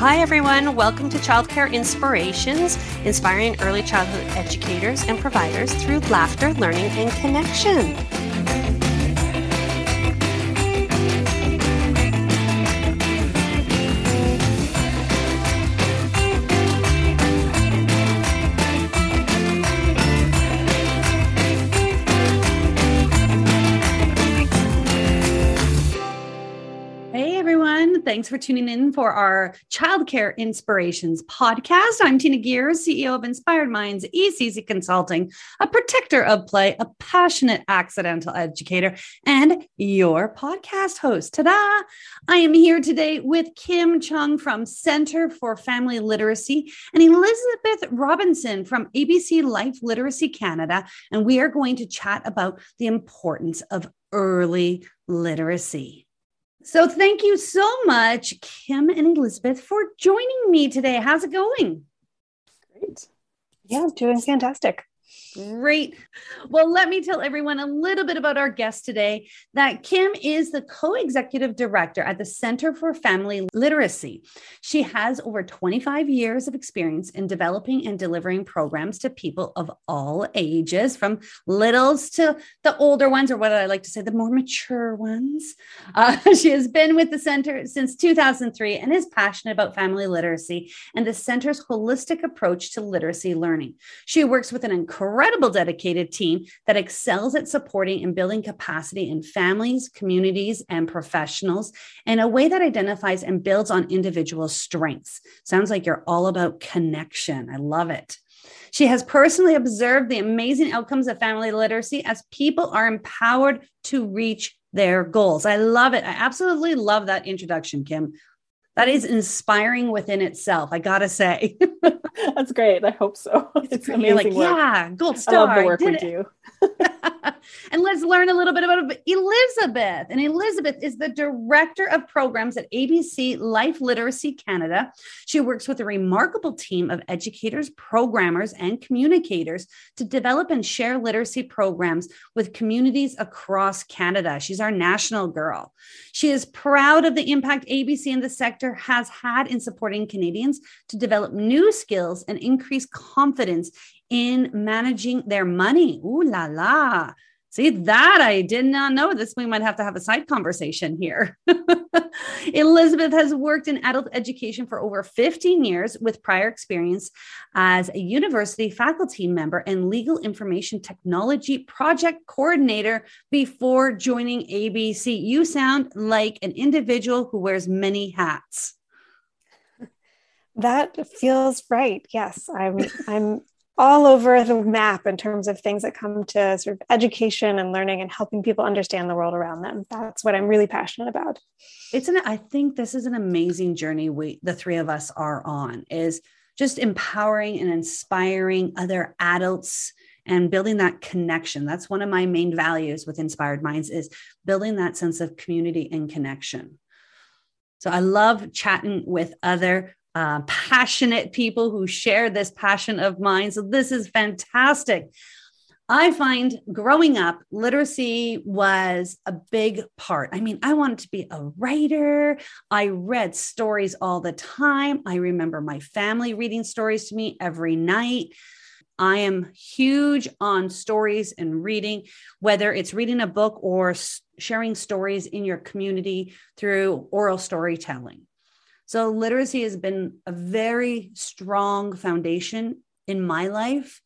Hi, everyone. Welcome to Childcare Inspirations, inspiring early childhood educators and providers through laughter, learning, and connection. Thanks for tuning in for our Childcare Inspirations podcast. I'm Tina Gears, CEO of Inspired Minds, ECC Consulting, a protector of play, a passionate accidental educator, and your podcast host. Ta da! I am here today with Kim Chung from Center for Family Literacy and Elizabeth Robinson from ABC Life Literacy Canada. And we are going to chat about the importance of early literacy. So, thank you so much, Kim and Elizabeth, for joining me today. How's it going? Great. Yeah, doing fantastic. Great. Well, let me tell everyone a little bit about our guest today. That Kim is the co executive director at the Center for Family Literacy. She has over 25 years of experience in developing and delivering programs to people of all ages, from littles to the older ones, or what I like to say, the more mature ones. Uh, she has been with the center since 2003 and is passionate about family literacy and the center's holistic approach to literacy learning. She works with an incredible incredible dedicated team that excels at supporting and building capacity in families, communities, and professionals in a way that identifies and builds on individual strengths. Sounds like you're all about connection. I love it. She has personally observed the amazing outcomes of family literacy as people are empowered to reach their goals. I love it. I absolutely love that introduction, Kim. That is inspiring within itself, I gotta say. That's great. I hope so. It's, it's amazing. Like. Yeah, gold star. I love the work we do. and let's learn a little bit about Elizabeth. And Elizabeth is the director of programs at ABC Life Literacy Canada. She works with a remarkable team of educators, programmers, and communicators to develop and share literacy programs with communities across Canada. She's our national girl. She is proud of the impact ABC in the sector has had in supporting Canadians to develop new skills and increase confidence in managing their money. Ooh la la. See, that I did not know. This we might have to have a side conversation here. Elizabeth has worked in adult education for over 15 years with prior experience as a university faculty member and legal information technology project coordinator before joining ABC. You sound like an individual who wears many hats. That feels right. Yes, I'm I'm all over the map in terms of things that come to sort of education and learning and helping people understand the world around them. That's what I'm really passionate about. It's an I think this is an amazing journey we the three of us are on is just empowering and inspiring other adults and building that connection. That's one of my main values with Inspired Minds is building that sense of community and connection. So I love chatting with other uh, passionate people who share this passion of mine. So this is fantastic. I find growing up, literacy was a big part. I mean, I wanted to be a writer. I read stories all the time. I remember my family reading stories to me every night. I am huge on stories and reading, whether it's reading a book or sharing stories in your community through oral storytelling. So, literacy has been a very strong foundation in my life.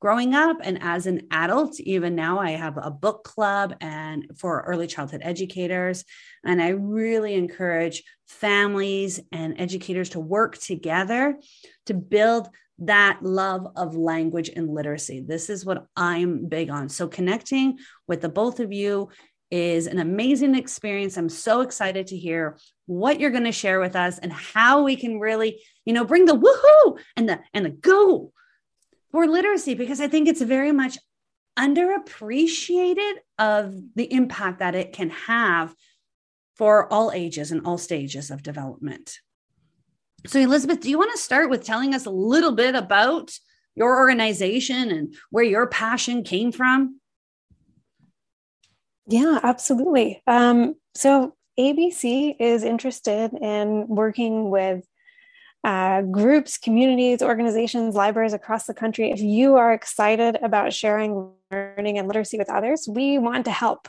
Growing up and as an adult even now i have a book club and for early childhood educators. And i really encourage families and educators to work together to build that love of language and literacy. This is what i'm big on. So connecting with the both of you is an amazing experience. I'm so excited to hear what you're going to share with us and how we can really, you know, bring the woohoo and the and the go for literacy because I think it's very much underappreciated of the impact that it can have for all ages and all stages of development. So Elizabeth, do you want to start with telling us a little bit about your organization and where your passion came from? Yeah, absolutely. Um, so ABC is interested in working with uh, groups, communities, organizations, libraries across the country, if you are excited about sharing learning and literacy with others, we want to help.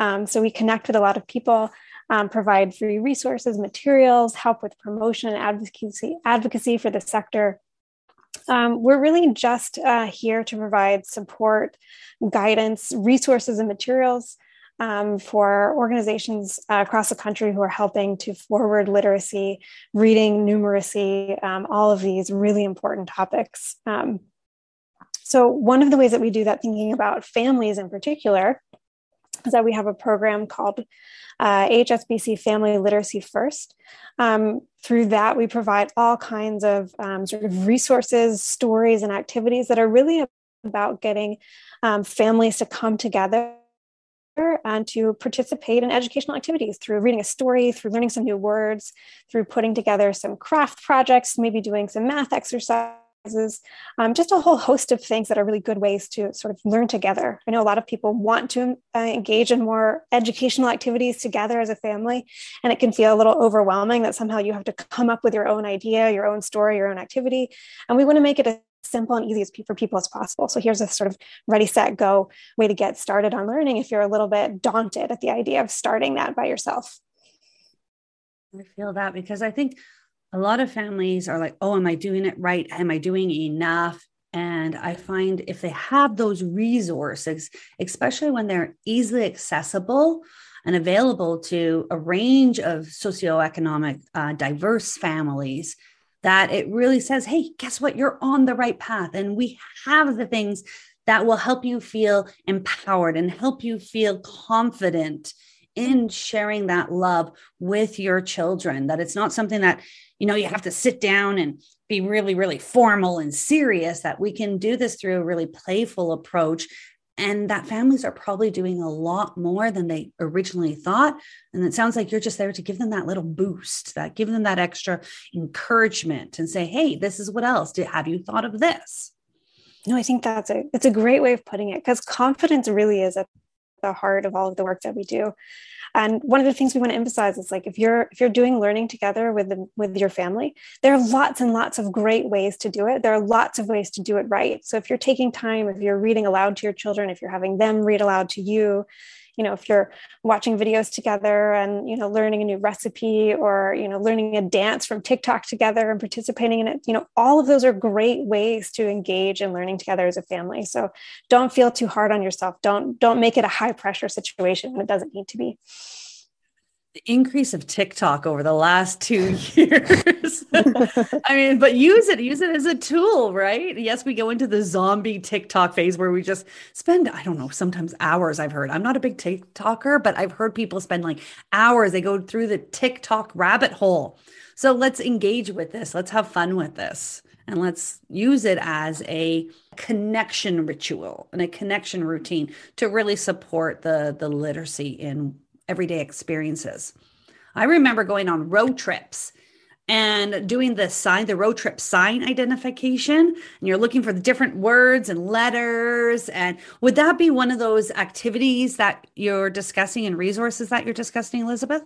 Um, so we connect with a lot of people, um, provide free resources, materials, help with promotion and advocacy, advocacy for the sector. Um, we're really just uh, here to provide support, guidance, resources, and materials um, for organizations uh, across the country who are helping to forward literacy, reading, numeracy, um, all of these really important topics. Um, so, one of the ways that we do that, thinking about families in particular, is that we have a program called uh, HSBC Family Literacy First. Um, through that, we provide all kinds of um, sort of resources, stories, and activities that are really about getting um, families to come together and to participate in educational activities through reading a story, through learning some new words, through putting together some craft projects, maybe doing some math exercises um, just a whole host of things that are really good ways to sort of learn together. I know a lot of people want to uh, engage in more educational activities together as a family, and it can feel a little overwhelming that somehow you have to come up with your own idea, your own story, your own activity. And we want to make it as simple and easy for people as possible. So here's a sort of ready, set, go way to get started on learning if you're a little bit daunted at the idea of starting that by yourself. I feel that because I think a lot of families are like, oh, am I doing it right? Am I doing enough? And I find if they have those resources, especially when they're easily accessible and available to a range of socioeconomic uh, diverse families, that it really says, hey, guess what? You're on the right path. And we have the things that will help you feel empowered and help you feel confident in sharing that love with your children that it's not something that you know you have to sit down and be really really formal and serious that we can do this through a really playful approach and that families are probably doing a lot more than they originally thought and it sounds like you're just there to give them that little boost that give them that extra encouragement and say hey this is what else. Did have you thought of this? No i think that's a it's a great way of putting it because confidence really is at the heart of all of the work that we do and one of the things we want to emphasize is like if you're if you're doing learning together with the, with your family there are lots and lots of great ways to do it. There are lots of ways to do it right. So if you're taking time if you're reading aloud to your children if you're having them read aloud to you you know if you're watching videos together and you know learning a new recipe or you know learning a dance from tiktok together and participating in it you know all of those are great ways to engage in learning together as a family. So don't feel too hard on yourself. Don't don't make it a high pressure situation when it doesn't need to be the increase of TikTok over the last two years. I mean, but use it, use it as a tool, right? Yes, we go into the zombie TikTok phase where we just spend, I don't know, sometimes hours. I've heard. I'm not a big TikToker, but I've heard people spend like hours. They go through the TikTok rabbit hole. So let's engage with this. Let's have fun with this. And let's use it as a connection ritual and a connection routine to really support the, the literacy in everyday experiences. I remember going on road trips and doing the sign, the road trip sign identification, and you're looking for the different words and letters. And would that be one of those activities that you're discussing and resources that you're discussing, Elizabeth?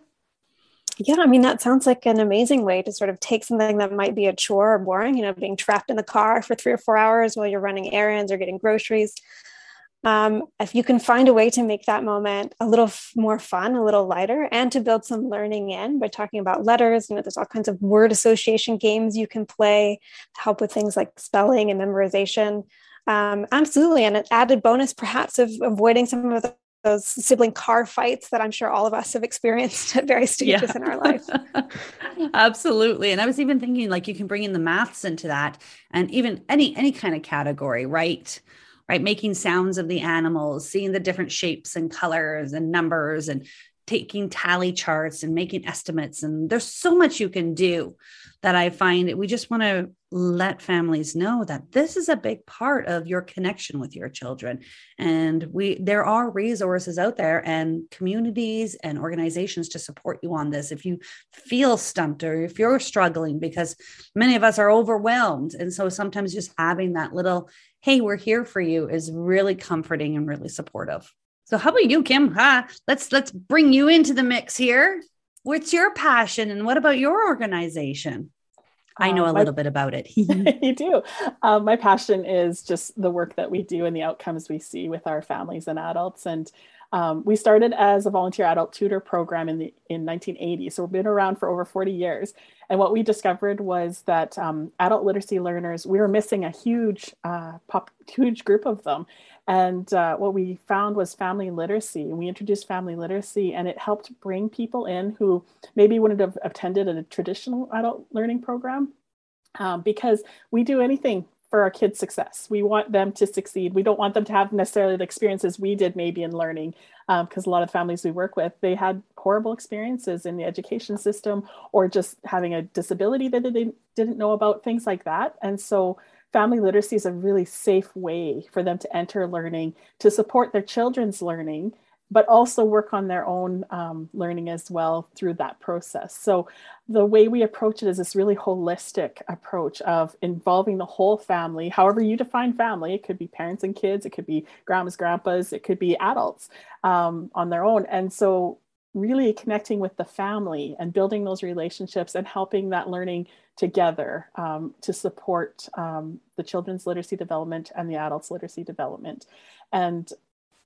Yeah, I mean, that sounds like an amazing way to sort of take something that might be a chore or boring, you know, being trapped in the car for three or four hours while you're running errands or getting groceries, um, if you can find a way to make that moment a little f- more fun, a little lighter, and to build some learning in by talking about letters, you know, there's all kinds of word association games you can play to help with things like spelling and memorization. Um, absolutely. And an added bonus, perhaps, of avoiding some of the those sibling car fights that I'm sure all of us have experienced at various stages yeah. in our life. Absolutely. And I was even thinking like you can bring in the maths into that and even any any kind of category, right? Right? Making sounds of the animals, seeing the different shapes and colors and numbers and taking tally charts and making estimates. And there's so much you can do that I find we just want to let families know that this is a big part of your connection with your children. And we there are resources out there and communities and organizations to support you on this if you feel stumped or if you're struggling because many of us are overwhelmed. And so sometimes just having that little hey, we're here for you is really comforting and really supportive. So how about you, Kim? Huh? Let's let's bring you into the mix here. What's your passion and what about your organization? I know um, a little my, bit about it. you do. Um, my passion is just the work that we do and the outcomes we see with our families and adults. And um, we started as a volunteer adult tutor program in the in 1980, so we've been around for over 40 years. And what we discovered was that um, adult literacy learners, we were missing a huge, uh, pop, huge group of them. And uh, what we found was family literacy. And we introduced family literacy, and it helped bring people in who maybe wouldn't have attended a traditional adult learning program. Um, because we do anything for our kids' success. We want them to succeed. We don't want them to have necessarily the experiences we did maybe in learning, because um, a lot of families we work with, they had horrible experiences in the education system or just having a disability that they didn't know about, things like that. And so family literacy is a really safe way for them to enter learning, to support their children's learning, but also work on their own um, learning as well through that process. So, the way we approach it is this really holistic approach of involving the whole family, however you define family. It could be parents and kids, it could be grandmas, grandpas, it could be adults um, on their own. And so, really connecting with the family and building those relationships and helping that learning together um, to support um, the children's literacy development and the adults literacy development and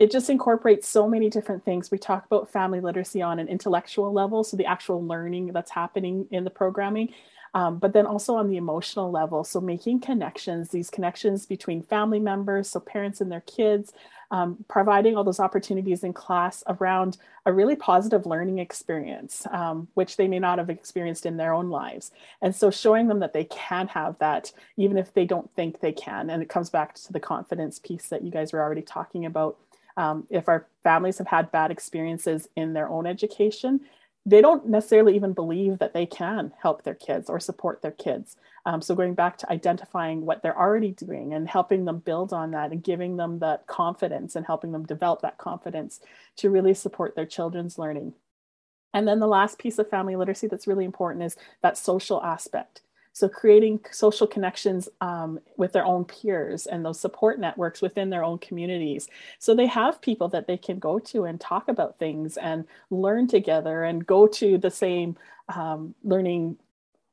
it just incorporates so many different things we talk about family literacy on an intellectual level so the actual learning that's happening in the programming um, but then also on the emotional level. So making connections, these connections between family members, so parents and their kids, um, providing all those opportunities in class around a really positive learning experience, um, which they may not have experienced in their own lives. And so showing them that they can have that, even if they don't think they can. And it comes back to the confidence piece that you guys were already talking about. Um, if our families have had bad experiences in their own education, they don't necessarily even believe that they can help their kids or support their kids. Um, so going back to identifying what they're already doing and helping them build on that and giving them that confidence and helping them develop that confidence to really support their children's learning. And then the last piece of family literacy that's really important is that social aspect. So, creating social connections um, with their own peers and those support networks within their own communities. So, they have people that they can go to and talk about things and learn together and go to the same um, learning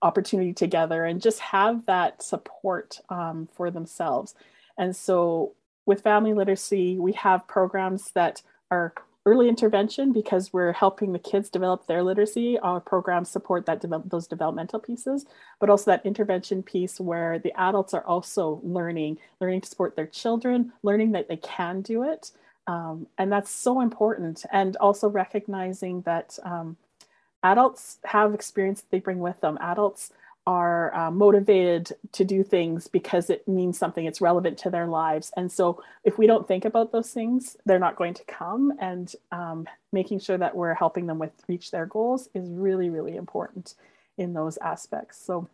opportunity together and just have that support um, for themselves. And so, with family literacy, we have programs that are early intervention because we're helping the kids develop their literacy. Our programs support that develop those developmental pieces, but also that intervention piece where the adults are also learning, learning to support their children, learning that they can do it. Um, and that's so important. And also recognizing that um, adults have experience that they bring with them. Adults are uh, motivated to do things because it means something, it's relevant to their lives. And so, if we don't think about those things, they're not going to come. And um, making sure that we're helping them with reach their goals is really, really important in those aspects. So,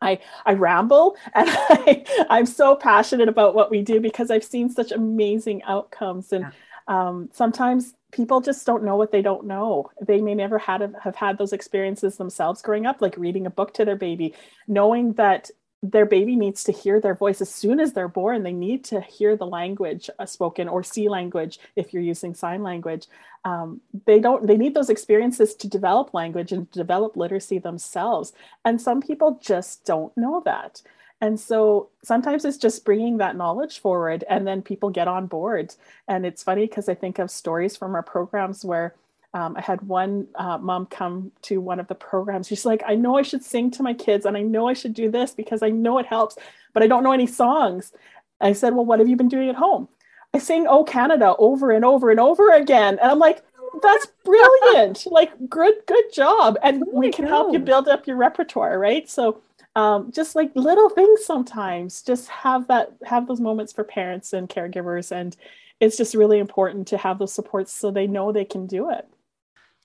I, I ramble and I, I'm so passionate about what we do because I've seen such amazing outcomes. And yeah. Um, sometimes people just don't know what they don't know. They may never had have had those experiences themselves growing up, like reading a book to their baby, knowing that their baby needs to hear their voice as soon as they're born. They need to hear the language uh, spoken or see language if you're using sign language. Um, they don't. They need those experiences to develop language and develop literacy themselves. And some people just don't know that. And so sometimes it's just bringing that knowledge forward and then people get on board. And it's funny because I think of stories from our programs where um, I had one uh, mom come to one of the programs. She's like, I know I should sing to my kids and I know I should do this because I know it helps, but I don't know any songs. I said, Well, what have you been doing at home? I sing Oh Canada over and over and over again. And I'm like, that's brilliant. like, good, good job. And we can help you build up your repertoire, right? So um, just like little things sometimes just have that have those moments for parents and caregivers and it's just really important to have those supports so they know they can do it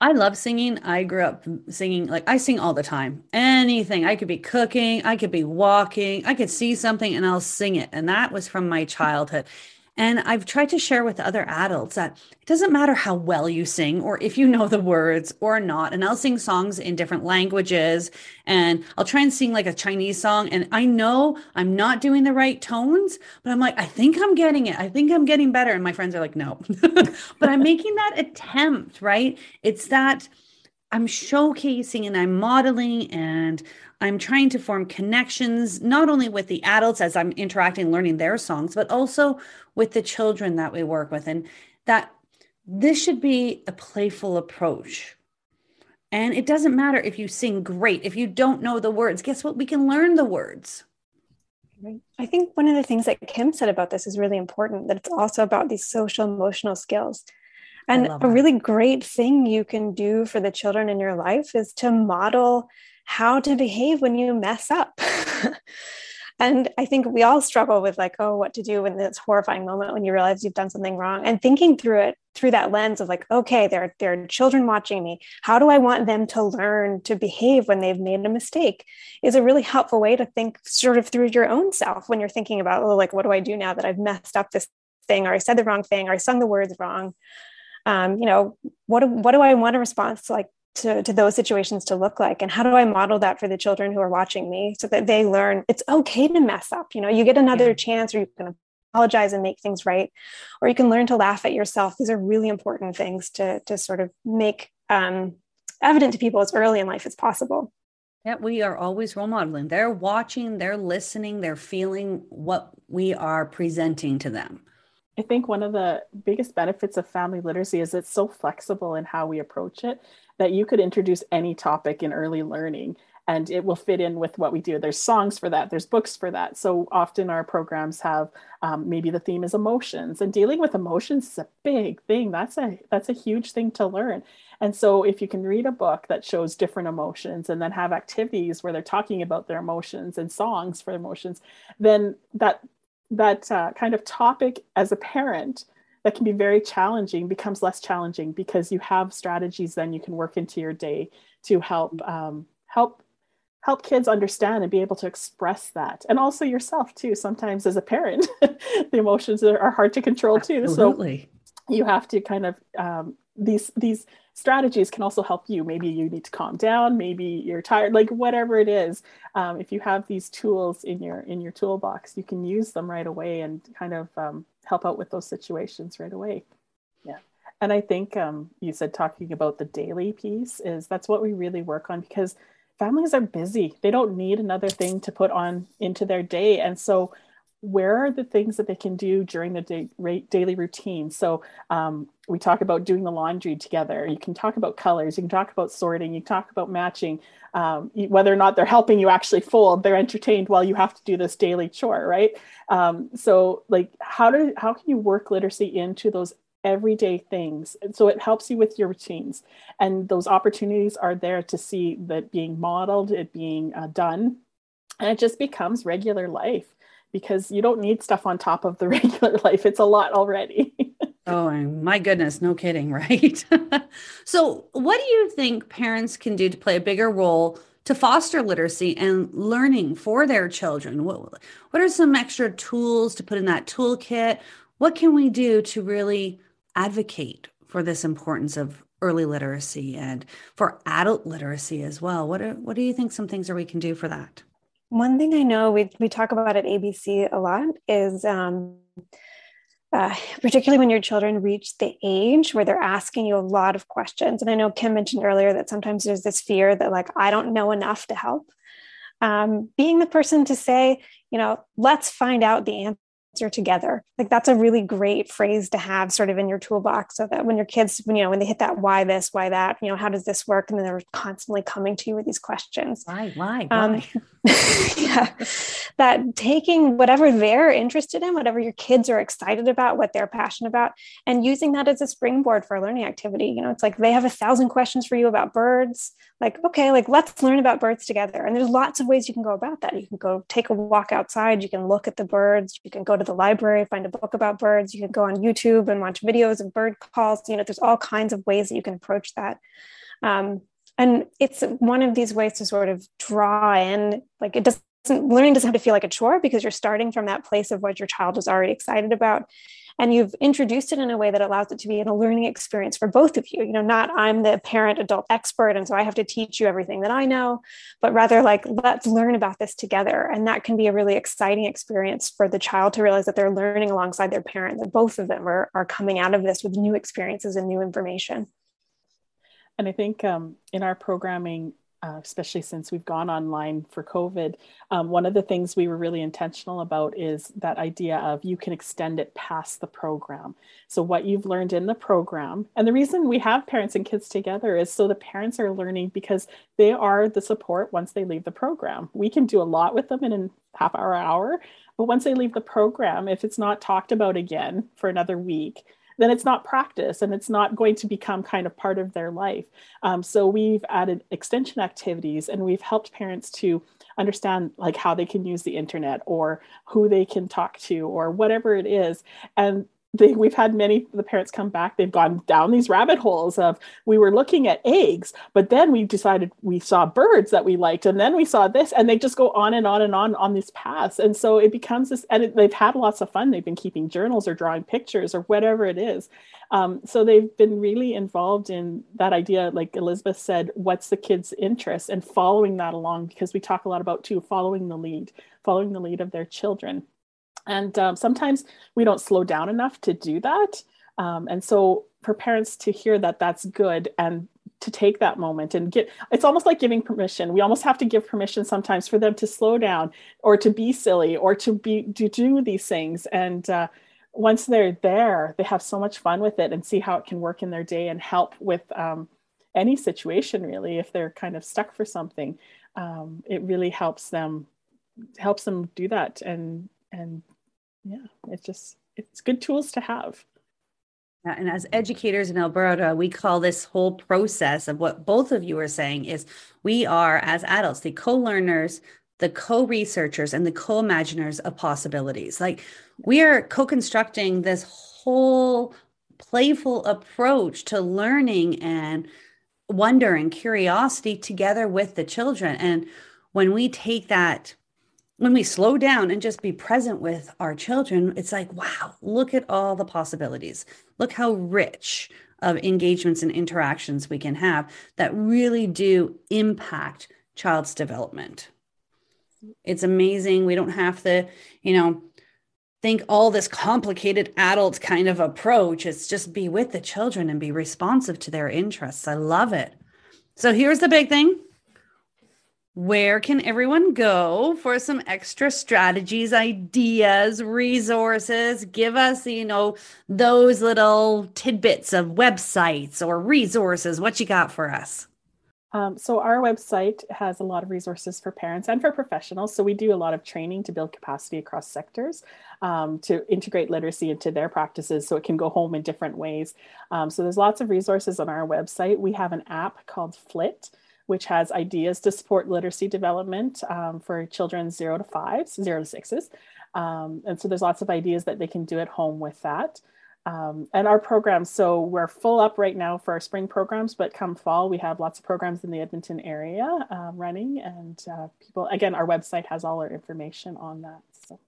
I love singing. I grew up singing, like I sing all the time. Anything. I could be cooking, I could be walking, I could see something and I'll sing it. And that was from my childhood. And I've tried to share with other adults that it doesn't matter how well you sing or if you know the words or not. And I'll sing songs in different languages and I'll try and sing like a Chinese song. And I know I'm not doing the right tones, but I'm like, I think I'm getting it. I think I'm getting better. And my friends are like, no, but I'm making that attempt, right? It's that I'm showcasing and I'm modeling and I'm trying to form connections, not only with the adults as I'm interacting, learning their songs, but also with the children that we work with. And that this should be a playful approach. And it doesn't matter if you sing great, if you don't know the words, guess what? We can learn the words. I think one of the things that Kim said about this is really important that it's also about these social emotional skills. And a really great thing you can do for the children in your life is to model how to behave when you mess up. and I think we all struggle with like, oh, what to do in this horrifying moment when you realize you've done something wrong and thinking through it through that lens of like, okay, there, there are children watching me. How do I want them to learn to behave when they've made a mistake is a really helpful way to think sort of through your own self when you're thinking about, oh, like, what do I do now that I've messed up this thing or I said the wrong thing or I sung the words wrong? um, you know what do, what do i want a response to like to, to those situations to look like and how do i model that for the children who are watching me so that they learn it's okay to mess up you know you get another yeah. chance or you can apologize and make things right or you can learn to laugh at yourself these are really important things to to sort of make um, evident to people as early in life as possible yeah, we are always role modeling. They're watching, they're listening, they're feeling what we are presenting to them. I think one of the biggest benefits of family literacy is it's so flexible in how we approach it that you could introduce any topic in early learning and it will fit in with what we do. There's songs for that, there's books for that. So often our programs have um, maybe the theme is emotions, and dealing with emotions is a big thing. That's a that's a huge thing to learn. And so if you can read a book that shows different emotions and then have activities where they're talking about their emotions and songs for emotions, then that that uh, kind of topic as a parent that can be very challenging becomes less challenging because you have strategies then you can work into your day to help um, help help kids understand and be able to express that. And also yourself too sometimes as a parent the emotions are, are, hard to control too. Absolutely. so you have to kind of um, these these strategies can also help you. Maybe you need to calm down. Maybe you're tired. Like whatever it is um, if you have these tools in your in your toolbox you can use them right away and kind of um, help out with those situations right away. Yeah. And i think um, you said talking about the daily piece is that's what we really work on because families are busy. They don't need another thing to put on into their day. And so where are the things that they can do during the day, daily routine? So um, we talk about doing the laundry together. You can talk about colors. You can talk about sorting. You talk about matching. Um, whether or not they're helping you actually fold, they're entertained while you have to do this daily chore, right? Um, so like, how do how can you work literacy into those everyday things? so it helps you with your routines, and those opportunities are there to see that being modeled, it being uh, done, and it just becomes regular life because you don't need stuff on top of the regular life. It's a lot already. oh, my goodness. No kidding. Right. so, what do you think parents can do to play a bigger role to foster literacy and learning for their children? What, what are some extra tools to put in that toolkit? What can we do to really advocate for this importance of early literacy and for adult literacy as well? What, are, what do you think some things are we can do for that? One thing I know we, we talk about at ABC a lot is um, uh, particularly when your children reach the age where they're asking you a lot of questions. And I know Kim mentioned earlier that sometimes there's this fear that, like, I don't know enough to help. Um, being the person to say, you know, let's find out the answer together like that's a really great phrase to have sort of in your toolbox so that when your kids when you know when they hit that why this why that you know how does this work and then they're constantly coming to you with these questions why why, um, why? Um, yeah. That taking whatever they're interested in whatever your kids are excited about what they're passionate about and using that as a springboard for a learning activity. You know it's like they have a thousand questions for you about birds. Like okay like let's learn about birds together. And there's lots of ways you can go about that. You can go take a walk outside. You can look at the birds. You can go to the library find a book about birds. You can go on youtube and watch videos of bird calls. You know there's all kinds of ways that you can approach that. Um, and it's one of these ways to sort of draw in like it doesn't learning doesn't have to feel like a chore because you're starting from that place of what your child is already excited about. And you've introduced it in a way that allows it to be a learning experience for both of you. You know not i'm the parent adult expert and so i have to teach you everything that i know but rather like let's learn about this together. And that can be a really exciting experience for the child to realize that they're learning alongside their parent that both of them are, are coming out of this with new experiences and new information And I think um, in our programming, uh, especially since we've gone online for COVID, um, one of the things we were really intentional about is that idea of you can extend it past the program. So, what you've learned in the program, and the reason we have parents and kids together is so the parents are learning because they are the support once they leave the program. We can do a lot with them in a half hour, hour, but once they leave the program, if it's not talked about again for another week, then it's not practice and it's not going to become kind of part of their life. Um, so we've added extension activities and we've helped parents to understand like how they can use the internet or who they can talk to or whatever it is. And they, we've had many the parents come back they've gone down these rabbit holes of we were looking at eggs but then we decided we saw birds that we liked and then we saw this and they just go on and on and on on these paths. And so it becomes this and it, they've had lots of fun. They've been keeping journals or drawing pictures or whatever it is. Um, so they've been really involved in that idea like elizabeth said what's the kids interest and following that along because we talk a lot about too following the lead following the lead of their children and um, sometimes we don't slow down enough to do that. Um, and so for parents to hear that that's good and to take that moment and get it's almost like giving permission. We almost have to give permission sometimes for them to slow down or to be silly or to be to do these things. And uh, once they're there they have so much fun with it and see how it can work in their day and help with um, any situation really if they're kind of stuck for something. Um, it really helps them helps them do that and and yeah, it's just it's good tools to have. And as educators in Alberta, we call this whole process of what both of you are saying is we are, as adults, the co learners, the co researchers, and the co imaginers of possibilities. Like we are co constructing this whole playful approach to learning and wonder and curiosity together with the children. And when we take that when we slow down and just be present with our children, it's like, wow, look at all the possibilities. Look how rich of engagements and interactions we can have that really do impact child's development. It's amazing. We don't have to, you know, think all this complicated adult kind of approach. It's just be with the children and be responsive to their interests. I love it. So here's the big thing where can everyone go for some extra strategies, ideas, resources? Give us, you know, those little tidbits of websites or resources. What you got for us? Um, so our website has a lot of resources for parents and for professionals. So we do a lot of training to build capacity across sectors um, to integrate literacy into their practices so it can go home in different ways. Um, so there's lots of resources on our website. We have an app called Flit which has ideas to support literacy development um, for children zero to fives, zero to sixes. Um, and so there's lots of ideas that they can do at home with that. Um, and our programs, so we're full up right now for our spring programs, but come fall, we have lots of programs in the Edmonton area um, running. And uh, people, again, our website has all our information on that. So.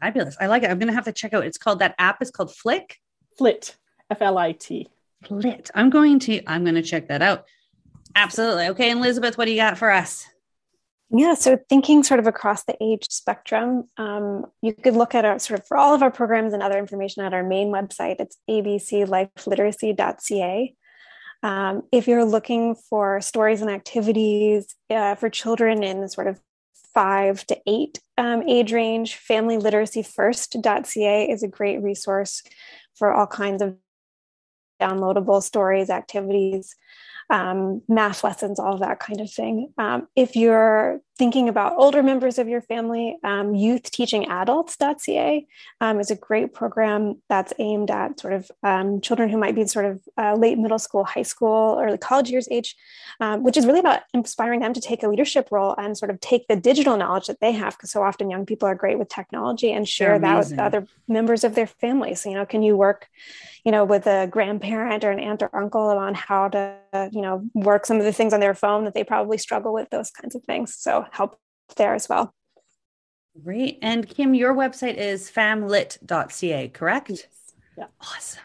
Fabulous. I like it. I'm going to have to check out. It's called that app is called Flick. Flit, F L I T. Flit. I'm going to, I'm going to check that out. Absolutely. Okay, Elizabeth, what do you got for us? Yeah, so thinking sort of across the age spectrum, um, you could look at our sort of for all of our programs and other information at our main website. It's abclifeliteracy.ca. Um, if you're looking for stories and activities uh, for children in sort of five to eight um, age range, familyliteracyfirst.ca is a great resource for all kinds of downloadable stories, activities, um, math lessons, all of that kind of thing. Um, if you're thinking about older members of your family, um, youth teaching adults.ca um, is a great program that's aimed at sort of um, children who might be in sort of uh, late middle school, high school, early college years age, um, which is really about inspiring them to take a leadership role and sort of take the digital knowledge that they have, because so often young people are great with technology and share that with other members of their families. So, you know, can you work, you know, with a grandparent or an aunt or uncle on how to, you know, work some of the things on their phone that they probably struggle with, those kinds of things. So help there as well. Great. And Kim, your website is famlit.ca, correct? Yes. Yeah. Awesome.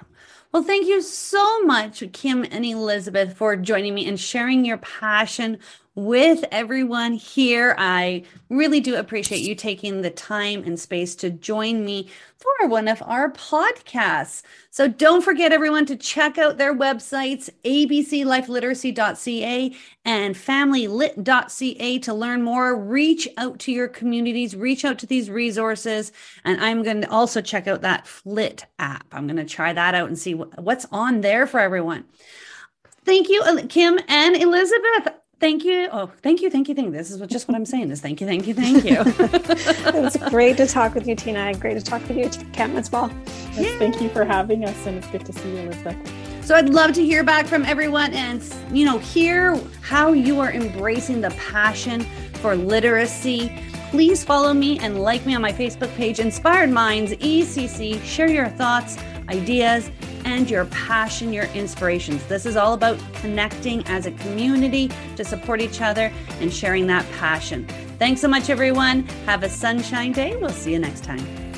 Well, thank you so much, Kim and Elizabeth, for joining me and sharing your passion with everyone here. I really do appreciate you taking the time and space to join me for one of our podcasts. So don't forget, everyone, to check out their websites, abclifeliteracy.ca and familylit.ca to learn more. Reach out to your communities, reach out to these resources. And I'm going to also check out that FLIT app. I'm going to try that out and see what's on there for everyone. Thank you, Kim and Elizabeth. Thank you. Oh, thank you, thank you, thank you. This is what, just what I'm saying is thank you, thank you, thank you. it was great to talk with you, Tina. Great to talk with you, Kim, as well. Yes, thank you for having us, and it's good to see you, Elizabeth. So I'd love to hear back from everyone and you know hear how you are embracing the passion for literacy. Please follow me and like me on my Facebook page, Inspired Minds ECC. Share your thoughts, ideas, and your passion, your inspirations. This is all about connecting as a community to support each other and sharing that passion. Thanks so much, everyone. Have a sunshine day. We'll see you next time.